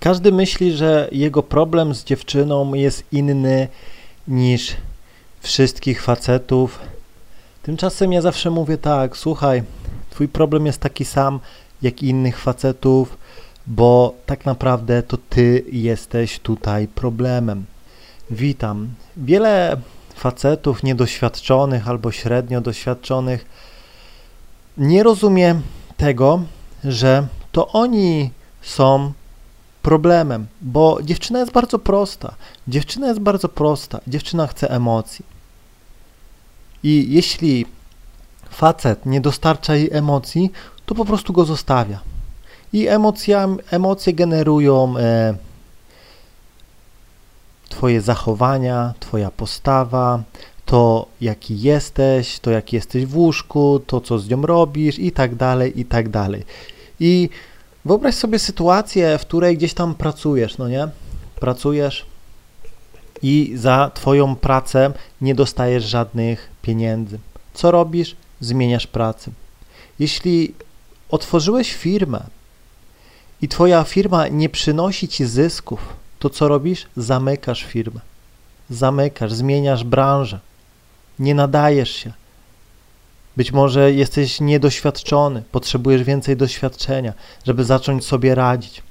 Każdy myśli, że jego problem z dziewczyną jest inny niż wszystkich facetów. Tymczasem ja zawsze mówię tak, słuchaj, twój problem jest taki sam jak innych facetów, bo tak naprawdę to ty jesteś tutaj problemem. Witam. Wiele facetów niedoświadczonych albo średnio doświadczonych nie rozumie tego, że to oni są problemem, bo dziewczyna jest bardzo prosta. Dziewczyna jest bardzo prosta. Dziewczyna chce emocji. I jeśli facet nie dostarcza jej emocji, to po prostu go zostawia. I emocja, emocje generują e, Twoje zachowania, Twoja postawa, to jaki jesteś, to jaki jesteś w łóżku, to co z nią robisz i tak dalej, i tak dalej. I wyobraź sobie sytuację, w której gdzieś tam pracujesz, no nie? Pracujesz i za Twoją pracę nie dostajesz żadnych pieniędzy. Co robisz? Zmieniasz pracę. Jeśli otworzyłeś firmę i Twoja firma nie przynosi Ci zysków, to co robisz? Zamykasz firmę. Zamykasz, zmieniasz branżę. Nie nadajesz się. Być może jesteś niedoświadczony, potrzebujesz więcej doświadczenia, żeby zacząć sobie radzić.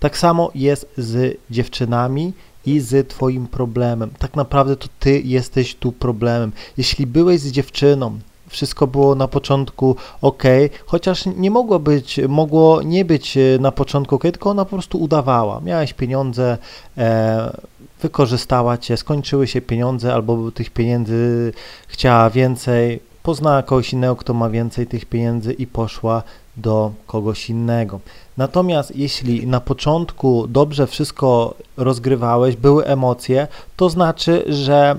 Tak samo jest z dziewczynami i z Twoim problemem. Tak naprawdę to Ty jesteś tu problemem. Jeśli byłeś z dziewczyną, wszystko było na początku ok, chociaż nie mogło być, mogło nie być e, na początku ok, tylko ona po prostu udawała. Miałeś pieniądze, e, wykorzystała cię, skończyły się pieniądze, albo tych pieniędzy chciała więcej, poznała kogoś innego, kto ma więcej tych pieniędzy i poszła do kogoś innego. Natomiast jeśli na początku dobrze wszystko rozgrywałeś, były emocje, to znaczy, że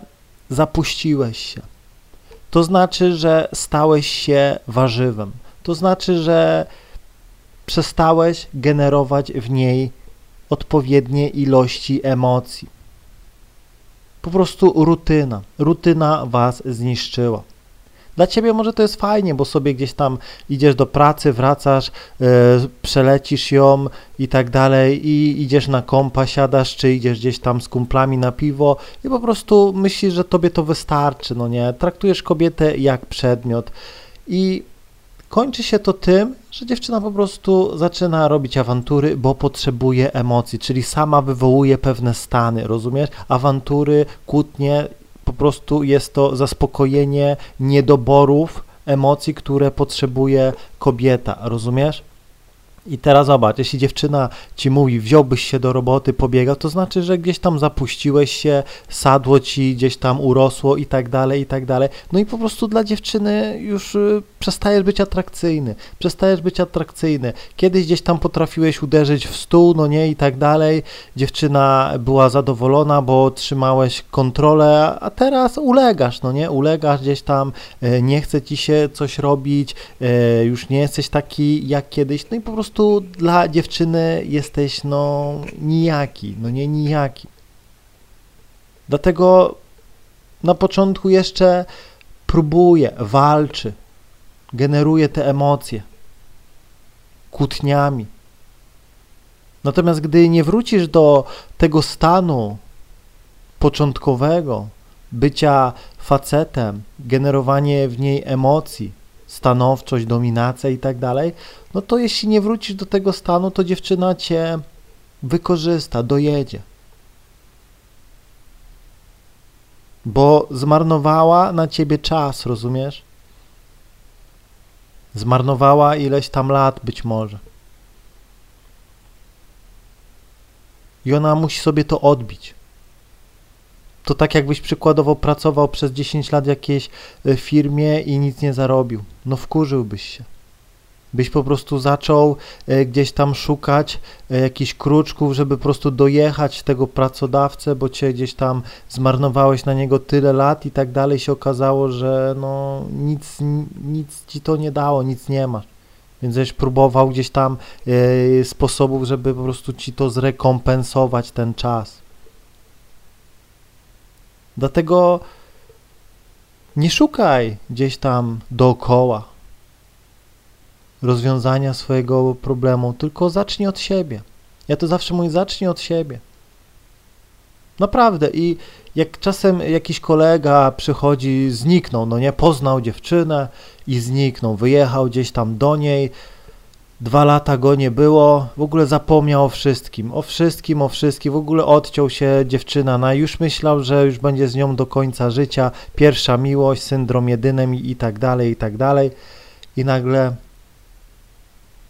zapuściłeś się. To znaczy, że stałeś się warzywem. To znaczy, że przestałeś generować w niej odpowiednie ilości emocji. Po prostu rutyna. Rutyna was zniszczyła. Dla ciebie może to jest fajnie, bo sobie gdzieś tam idziesz do pracy, wracasz, yy, przelecisz ją i tak dalej i idziesz na kompa, siadasz, czy idziesz gdzieś tam z kumplami na piwo i po prostu myślisz, że tobie to wystarczy, no nie? Traktujesz kobietę jak przedmiot i kończy się to tym, że dziewczyna po prostu zaczyna robić awantury, bo potrzebuje emocji, czyli sama wywołuje pewne stany, rozumiesz? Awantury, kłótnie prostu jest to zaspokojenie niedoborów emocji, które potrzebuje kobieta, rozumiesz? I teraz zobacz, jeśli dziewczyna ci mówi, wziąłbyś się do roboty, pobiega, to znaczy, że gdzieś tam zapuściłeś się, sadło ci gdzieś tam urosło i tak dalej, i tak dalej. No i po prostu dla dziewczyny już y, przestajesz być atrakcyjny, przestajesz być atrakcyjny. Kiedyś gdzieś tam potrafiłeś uderzyć w stół, no nie, i tak dalej. Dziewczyna była zadowolona, bo trzymałeś kontrolę, a teraz ulegasz, no nie, ulegasz gdzieś tam, y, nie chce ci się coś robić, y, już nie jesteś taki jak kiedyś, no i po prostu prostu dla dziewczyny jesteś no nijaki, no nie nijaki. Dlatego na początku jeszcze próbuje, walczy, generuje te emocje kłótniami. Natomiast gdy nie wrócisz do tego stanu początkowego, bycia facetem, generowanie w niej emocji, stanowczość, dominacja i tak dalej, no to jeśli nie wrócisz do tego stanu, to dziewczyna cię wykorzysta, dojedzie. Bo zmarnowała na ciebie czas, rozumiesz? Zmarnowała ileś tam lat być może. I ona musi sobie to odbić to tak jakbyś przykładowo pracował przez 10 lat w jakiejś e, firmie i nic nie zarobił. No wkurzyłbyś się. Byś po prostu zaczął e, gdzieś tam szukać e, jakichś kruczków, żeby po prostu dojechać tego pracodawcę, bo cię gdzieś tam zmarnowałeś na niego tyle lat i tak dalej się okazało, że no nic, nic ci to nie dało, nic nie masz. Więc żeś próbował gdzieś tam sposobów, żeby po prostu ci to zrekompensować ten czas. Dlatego nie szukaj gdzieś tam dookoła rozwiązania swojego problemu, tylko zacznij od siebie. Ja to zawsze mówię, zacznij od siebie. Naprawdę. I jak czasem jakiś kolega przychodzi, zniknął, no nie, poznał dziewczynę i zniknął, wyjechał gdzieś tam do niej, dwa lata go nie było, w ogóle zapomniał o wszystkim, o wszystkim, o wszystkim, w ogóle odciął się dziewczyna, no już myślał, że już będzie z nią do końca życia, pierwsza miłość, syndrom jedynem i, tak dalej, i tak dalej. I nagle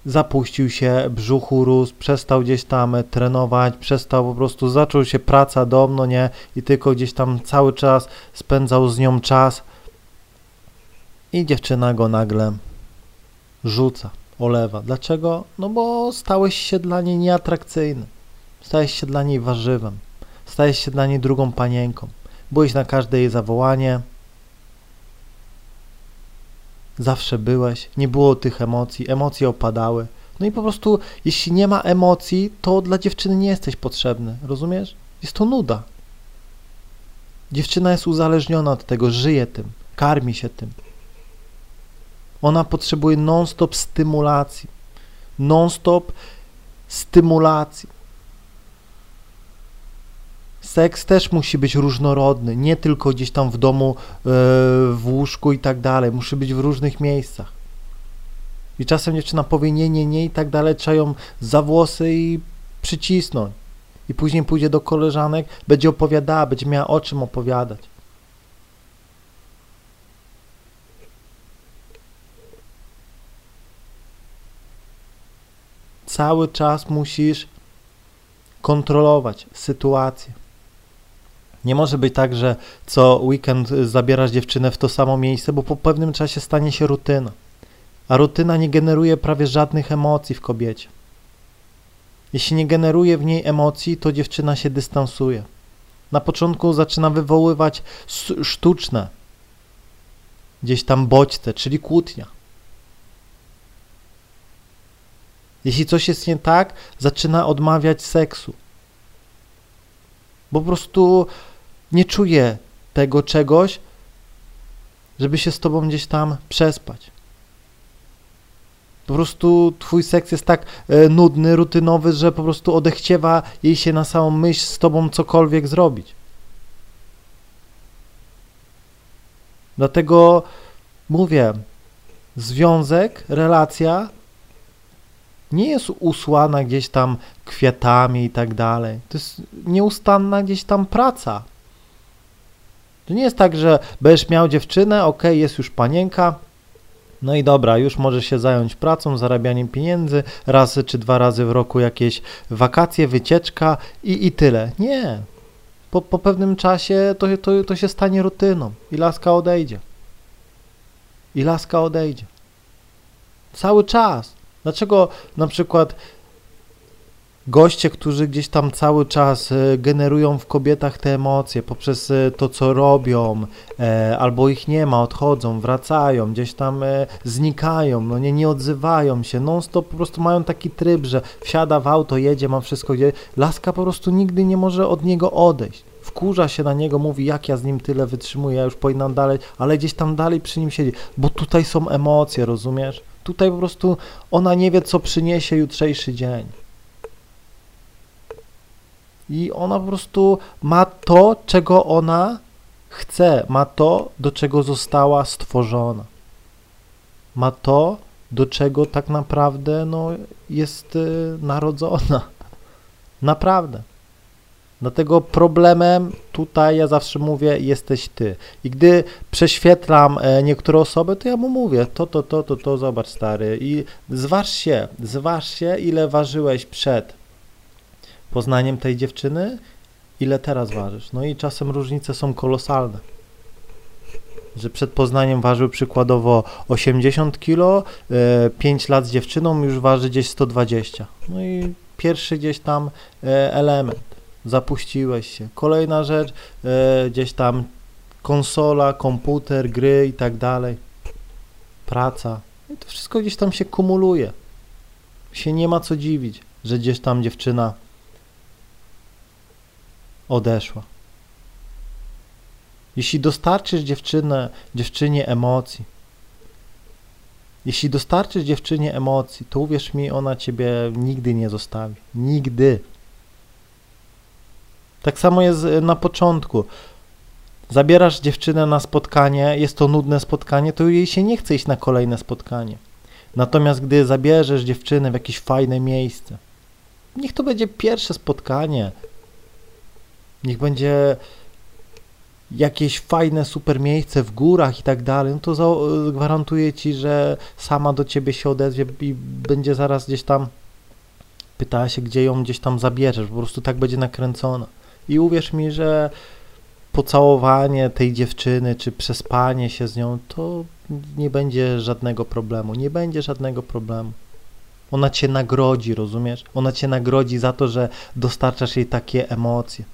zapuścił się, brzuchu rósł, przestał gdzieś tam trenować, przestał po prostu, zaczął się praca dom, no nie, i tylko gdzieś tam cały czas spędzał z nią czas. I dziewczyna go nagle rzuca, olewa. Dlaczego? No bo stałeś się dla niej nieatrakcyjny, stałeś się dla niej warzywem, stałeś się dla niej drugą panienką, byłeś na każde jej zawołanie, zawsze byłeś, nie było tych emocji, emocje opadały. No i po prostu, jeśli nie ma emocji, to dla dziewczyny nie jesteś potrzebny, rozumiesz? Jest to nuda. Dziewczyna jest uzależniona od tego, żyje tym, karmi się tym. Ona potrzebuje non-stop stymulacji. Non-stop stymulacji. Seks też musi być różnorodny, nie tylko gdzieś tam w domu, e, w łóżku i tak dalej. Musi być w różnych miejscach. I czasem dziewczyna powie nie, nie, nie i tak dalej, trzeba ją za włosy i przycisnąć. I później pójdzie do koleżanek, będzie opowiadała, będzie miała o czym opowiadać. Cały czas musisz kontrolować sytuację. Nie może być tak, że co weekend zabierasz dziewczynę w to samo miejsce, bo po pewnym czasie stanie się rutyna. A rutyna nie generuje prawie żadnych emocji w kobiecie. Jeśli nie generuje w niej emocji, to dziewczyna się dystansuje. Na początku zaczyna wywoływać sztuczne, gdzieś tam bodźce, czyli kłótnia. Jeśli coś jest nie tak, zaczyna odmawiać seksu. Po prostu nie czuje tego czegoś, żeby się z tobą gdzieś tam przespać. Po prostu twój seks jest tak e, nudny, rutynowy, że po prostu odechciewa jej się na samą myśl z tobą cokolwiek zrobić. Dlatego mówię, związek, relacja nie jest usłana gdzieś tam kwiatami i tak dalej. To jest nieustanna gdzieś tam praca. To nie jest tak, że będziesz miał dziewczynę, ok, jest już panienka, no i dobra, już możesz się zająć pracą, zarabianiem pieniędzy, raz czy dwa razy w roku jakieś wakacje, wycieczka i, i tyle. Nie. Po, po pewnym czasie to, to, to się stanie rutyną i laska odejdzie. I laska odejdzie. Cały czas. Dlaczego na przykład goście, którzy gdzieś tam cały czas e, generują w kobietach te emocje poprzez e, to, co robią, e, albo ich nie ma, odchodzą, wracają, gdzieś tam znikają, no nie, nie odzywają się, non stop po prostu mają taki tryb, że wsiada w auto, jedzie, ma wszystko gdzie. Laska po prostu nigdy nie może od niego odejść. Wkurza się na niego, mówi, jak ja z nim tyle wytrzymuję, ja już powinnam dalej, ale gdzieś tam dalej przy nim siedzi, bo tutaj są emocje, rozumiesz? Tutaj po prostu ona nie wie, co przyniesie jutrzejszy dzień. I ona po prostu ma to, czego ona chce, ma to, do czego została stworzona. Ma to, do czego tak naprawdę no, jest y, narodzona. Naprawdę. Dlatego problemem tutaj, ja zawsze mówię, jesteś ty. I gdy prześwietlam e, niektóre osoby, to ja mu mówię, to, to, to, to, to, zobacz stary. I zważ się, zważ się, ile ważyłeś przed poznaniem tej dziewczyny, ile teraz ważysz. No i czasem różnice są kolosalne. Że przed Poznaniem ważył przykładowo 80 kg, 5 lat z dziewczyną już waży gdzieś 120. No i pierwszy gdzieś tam e, element. Zapuściłeś się. Kolejna rzecz, e, gdzieś tam konsola, komputer, gry i tak dalej. Praca. I to wszystko gdzieś tam się kumuluje. Się nie ma co dziwić, że gdzieś tam dziewczyna odeszła. Jeśli dostarczysz dziewczynę, dziewczynie emocji, Jeśli dostarczysz dziewczynie emocji, to uwierz mi, ona ciebie nigdy nie zostawi. Nigdy. Tak samo jest e, na początku. Zabierasz dziewczynę na spotkanie, jest to nudne spotkanie, to jej się nie chce iść na kolejne spotkanie. Natomiast gdy zabierzesz dziewczynę w jakieś fajne miejsce, niech to będzie pierwsze spotkanie, niech będzie jakieś fajne, super miejsce w górach i tak dalej, no to gwarantuję ci, że sama do ciebie się odezwie i będzie zaraz gdzieś tam pytała się, gdzie ją gdzieś tam zabierzesz, po prostu tak będzie nakręcona. I uwierz mi, że pocałowanie tej dziewczyny, czy przespanie się z nią, to nie będzie żadnego problemu. Nie będzie żadnego problemu. Ona cię nagrodzi, rozumiesz? Ona cię nagrodzi za to, że dostarczasz jej takie emocje.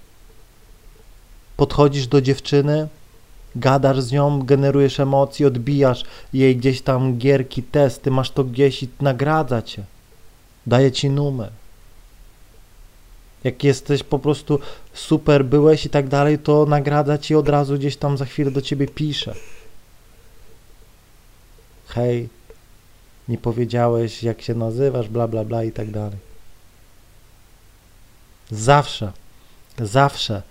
Podchodzisz do dziewczyny, gadasz z nią, generujesz emocje, odbijasz jej gdzieś tam gierki, testy, masz to gdzieś i nagradza cię. Daje ci numer. Jak jesteś po prostu super byłeś i tak dalej, to nagradza ci od razu gdzieś tam za chwilę do ciebie pisze. Hej, nie powiedziałeś jak się nazywasz, bla bla bla i tak dalej. Zawsze, zawsze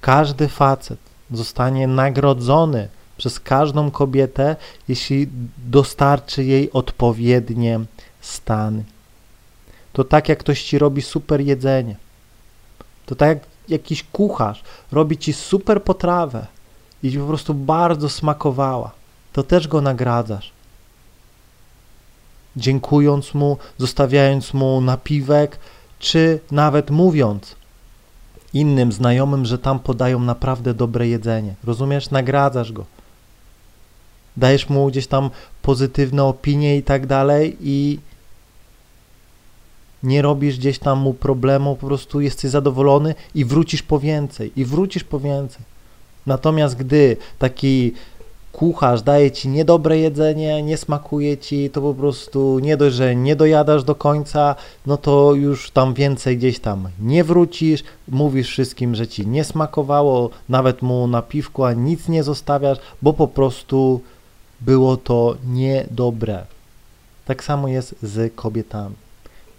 każdy facet zostanie nagrodzony przez każdą kobietę, jeśli dostarczy jej odpowiednie stany. To tak jak ktoś ci robi super jedzenie. To tak jak jakiś kucharz robi ci super potrawę i ci po prostu bardzo smakowała. To też go nagradzasz. Dziękując mu, zostawiając mu napiwek, czy nawet mówiąc innym znajomym, że tam podają naprawdę dobre jedzenie. Rozumiesz? Nagradzasz go. Dajesz mu gdzieś tam pozytywne opinie i tak dalej i nie robisz gdzieś tam mu problemu, po prostu jesteś zadowolony i wrócisz po więcej, i wrócisz po więcej. Natomiast gdy taki kucharz daje ci niedobre jedzenie, nie smakuje ci, to po prostu nie dość, że nie dojadasz do końca, no to już tam więcej gdzieś tam nie wrócisz, mówisz wszystkim, że ci nie smakowało, nawet mu na piwku, a nic nie zostawiasz, bo po prostu było to niedobre. Tak samo jest z kobietami.